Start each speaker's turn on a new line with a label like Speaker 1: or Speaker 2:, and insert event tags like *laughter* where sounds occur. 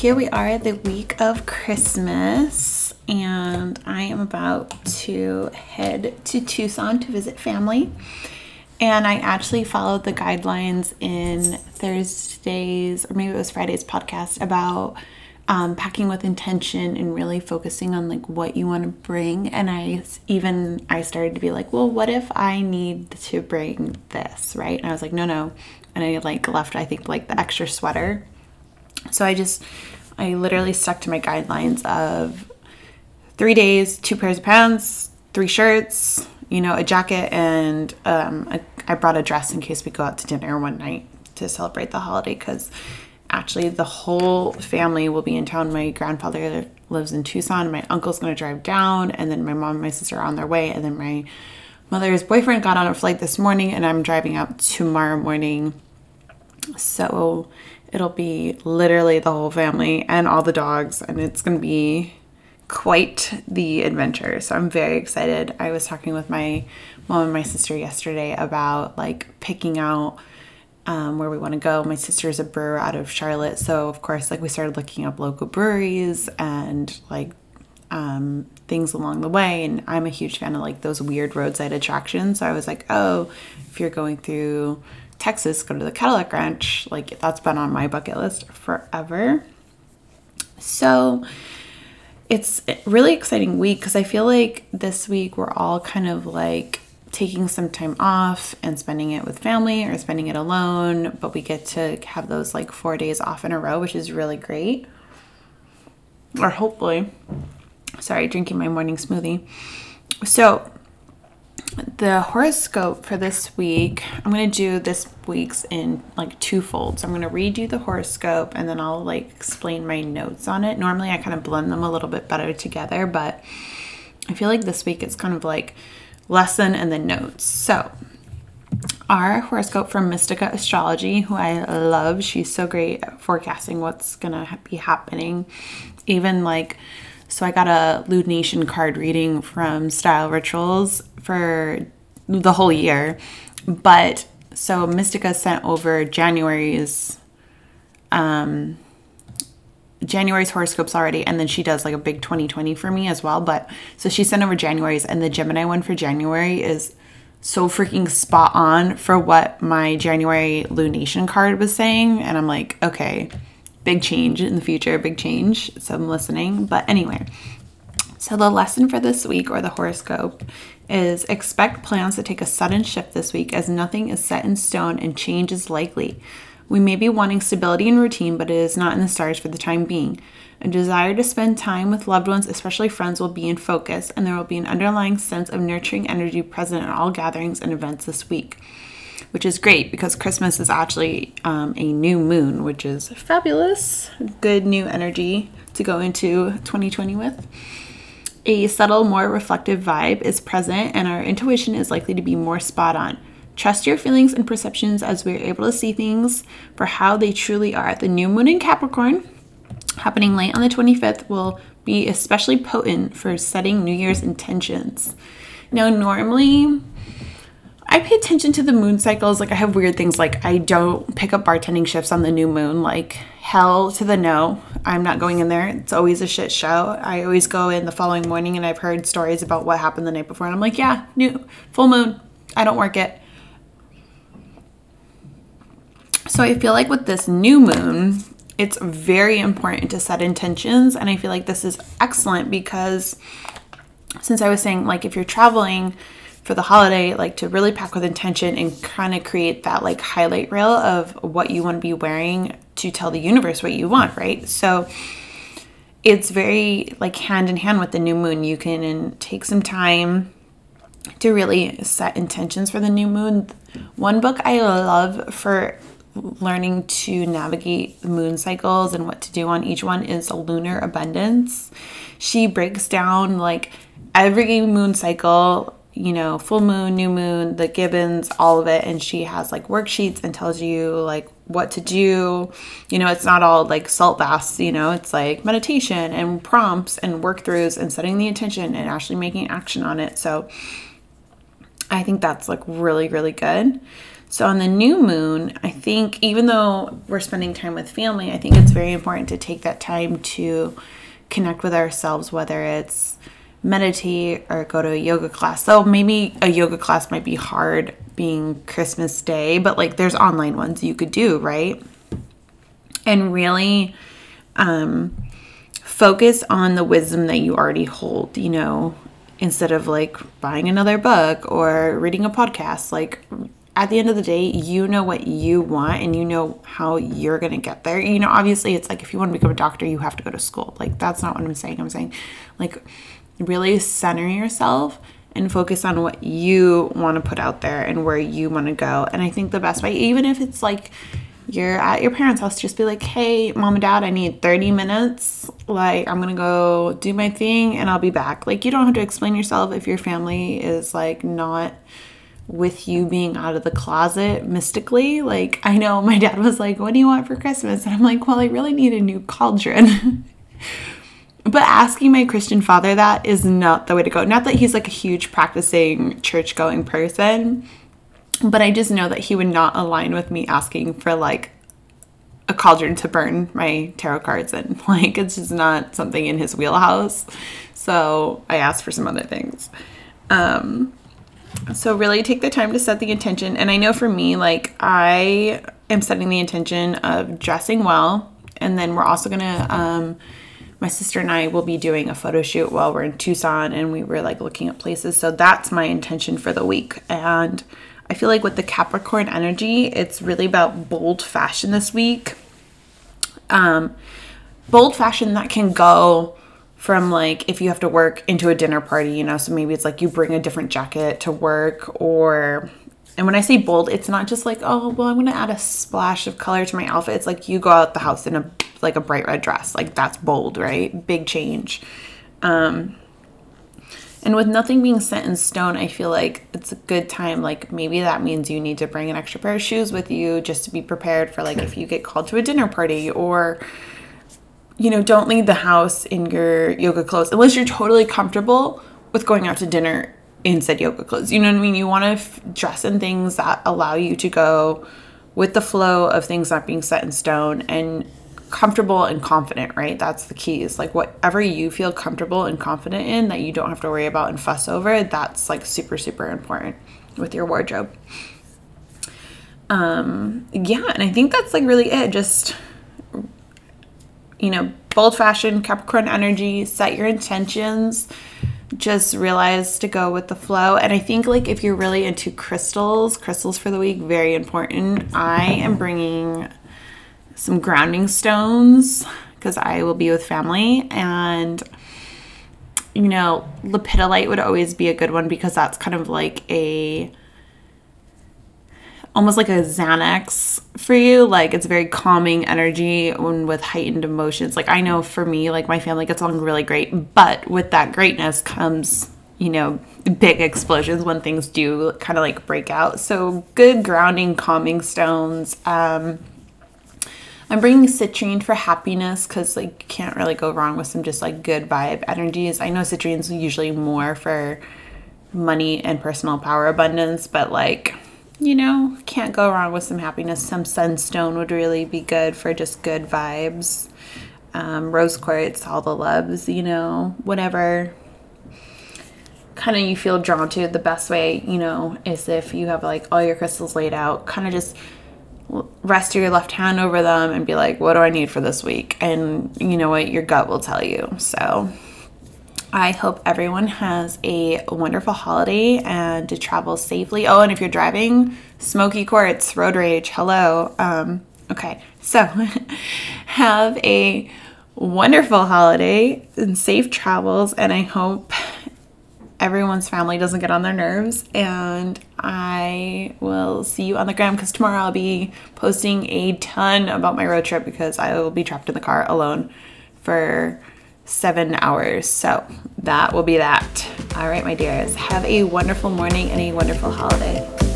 Speaker 1: here we are at the week of Christmas, and I am about to head to Tucson to visit family. And I actually followed the guidelines in Thursday's, or maybe it was Friday's podcast about um, packing with intention and really focusing on like what you want to bring. And I even I started to be like, well, what if I need to bring this, right? And I was like, no, no. And I like left, I think, like the extra sweater so I just, I literally stuck to my guidelines of three days, two pairs of pants, three shirts, you know, a jacket, and um, a, I brought a dress in case we go out to dinner one night to celebrate the holiday because actually the whole family will be in town. My grandfather lives in Tucson, my uncle's going to drive down, and then my mom and my sister are on their way, and then my mother's boyfriend got on a flight this morning, and I'm driving out tomorrow morning. So It'll be literally the whole family and all the dogs, and it's going to be quite the adventure. So I'm very excited. I was talking with my mom and my sister yesterday about like picking out um, where we want to go. My sister is a brewer out of Charlotte, so of course, like we started looking up local breweries and like um, things along the way. And I'm a huge fan of like those weird roadside attractions. So I was like, oh, if you're going through Texas, go to the Cadillac Ranch. Like that's been on my bucket list forever. So it's really exciting week because I feel like this week we're all kind of like taking some time off and spending it with family or spending it alone, but we get to have those like four days off in a row, which is really great. Or hopefully. Sorry, drinking my morning smoothie. So, the horoscope for this week, I'm going to do this week's in like two folds. I'm going to read you the horoscope and then I'll like explain my notes on it. Normally I kind of blend them a little bit better together, but I feel like this week it's kind of like lesson and then notes. So, our horoscope from Mystica Astrology, who I love, she's so great at forecasting what's going to be happening. Even like so I got a Lunation card reading from Style Rituals for the whole year. But so Mystica sent over January's um January's horoscopes already and then she does like a big 2020 for me as well, but so she sent over January's and the Gemini one for January is so freaking spot on for what my January lunation card was saying and I'm like, okay, big change in the future, big change. So I'm listening. But anyway, so the lesson for this week or the horoscope is expect plans to take a sudden shift this week as nothing is set in stone and change is likely. We may be wanting stability and routine, but it is not in the stars for the time being. A desire to spend time with loved ones, especially friends, will be in focus, and there will be an underlying sense of nurturing energy present in all gatherings and events this week which is great because Christmas is actually um, a new moon, which is fabulous. Good new energy to go into 2020 with. A subtle, more reflective vibe is present, and our intuition is likely to be more spot on. Trust your feelings and perceptions as we are able to see things for how they truly are. The new moon in Capricorn, happening late on the 25th, will be especially potent for setting New Year's intentions. Now, normally, I pay attention to the moon cycles. Like I have weird things like I don't pick up bartending shifts on the new moon. Like hell to the no. I'm not going in there. It's always a shit show. I always go in the following morning and I've heard stories about what happened the night before and I'm like, yeah, new full moon. I don't work it. So I feel like with this new moon, it's very important to set intentions and I feel like this is excellent because since I was saying like if you're traveling for the holiday, like to really pack with intention and kind of create that like highlight reel of what you want to be wearing to tell the universe what you want, right? So it's very like hand in hand with the new moon. You can take some time to really set intentions for the new moon. One book I love for learning to navigate the moon cycles and what to do on each one is lunar abundance. She breaks down like every moon cycle you know, full moon, new moon, the gibbous, all of it. And she has like worksheets and tells you like what to do. You know, it's not all like salt baths, you know, it's like meditation and prompts and work throughs and setting the intention and actually making action on it. So I think that's like really, really good. So on the new moon, I think even though we're spending time with family, I think it's very important to take that time to connect with ourselves, whether it's meditate or go to a yoga class. So maybe a yoga class might be hard being Christmas Day, but like there's online ones you could do, right? And really um, focus on the wisdom that you already hold, you know, instead of like buying another book or reading a podcast. Like at the end of the day, you know what you want and you know how you're going to get there. You know, obviously, it's like if you want to become a doctor, you have to go to school. Like, that's not what I'm saying. I'm saying, like, really center yourself and focus on what you want to put out there and where you want to go. And I think the best way, even if it's like you're at your parents' house, just be like, hey, mom and dad, I need 30 minutes. Like, I'm going to go do my thing and I'll be back. Like, you don't have to explain yourself if your family is like not with you being out of the closet mystically. Like, I know my dad was like, What do you want for Christmas? And I'm like, Well, I really need a new cauldron. *laughs* but asking my Christian father that is not the way to go. Not that he's like a huge practicing church going person, but I just know that he would not align with me asking for like a cauldron to burn my tarot cards in. *laughs* Like, it's just not something in his wheelhouse. So I asked for some other things. Um, so really take the time to set the intention. And I know for me, like I am setting the intention of dressing well. And then we're also gonna um my sister and I will be doing a photo shoot while we're in Tucson and we were like looking at places. So that's my intention for the week. And I feel like with the Capricorn energy, it's really about bold fashion this week. Um bold fashion that can go from like if you have to work into a dinner party, you know, so maybe it's like you bring a different jacket to work or and when I say bold, it's not just like, oh, well, I'm going to add a splash of color to my outfit. It's like you go out the house in a like a bright red dress. Like that's bold, right? Big change. Um and with nothing being set in stone, I feel like it's a good time. Like maybe that means you need to bring an extra pair of shoes with you just to be prepared for like if you get called to a dinner party or you know, don't leave the house in your yoga clothes unless you're totally comfortable with going out to dinner in said yoga clothes. You know what I mean? You want to f- dress in things that allow you to go with the flow of things not being set in stone and comfortable and confident, right? That's the key. Like whatever you feel comfortable and confident in that you don't have to worry about and fuss over, that's like super super important with your wardrobe. Um yeah, and I think that's like really it. Just you know, bold fashion, Capricorn energy, set your intentions, just realize to go with the flow. And I think, like, if you're really into crystals, crystals for the week, very important. I am bringing some grounding stones because I will be with family and you know, lepidolite would always be a good one because that's kind of like a almost like a Xanax for you. Like it's a very calming energy when with heightened emotions. Like I know for me, like my family gets along really great, but with that greatness comes, you know, big explosions when things do kind of like break out. So good grounding, calming stones. Um, I'm bringing citrine for happiness because like can't really go wrong with some just like good vibe energies. I know citrine's usually more for money and personal power abundance, but like you know, can't go wrong with some happiness. Some sunstone would really be good for just good vibes. Um, rose quartz, all the loves, you know, whatever kind of you feel drawn to. The best way, you know, is if you have like all your crystals laid out, kind of just rest your left hand over them and be like, what do I need for this week? And you know what? Your gut will tell you. So I hope everyone has a wonderful holiday and to travel safely. Oh, and if you're driving, smoky quartz, road rage, hello. Um, okay, so *laughs* have a wonderful holiday and safe travels, and I hope everyone's family doesn't get on their nerves. And I will see you on the gram because tomorrow I'll be posting a ton about my road trip because I will be trapped in the car alone for seven hours. So that will be that. All right, my dears, have a wonderful morning and a wonderful holiday.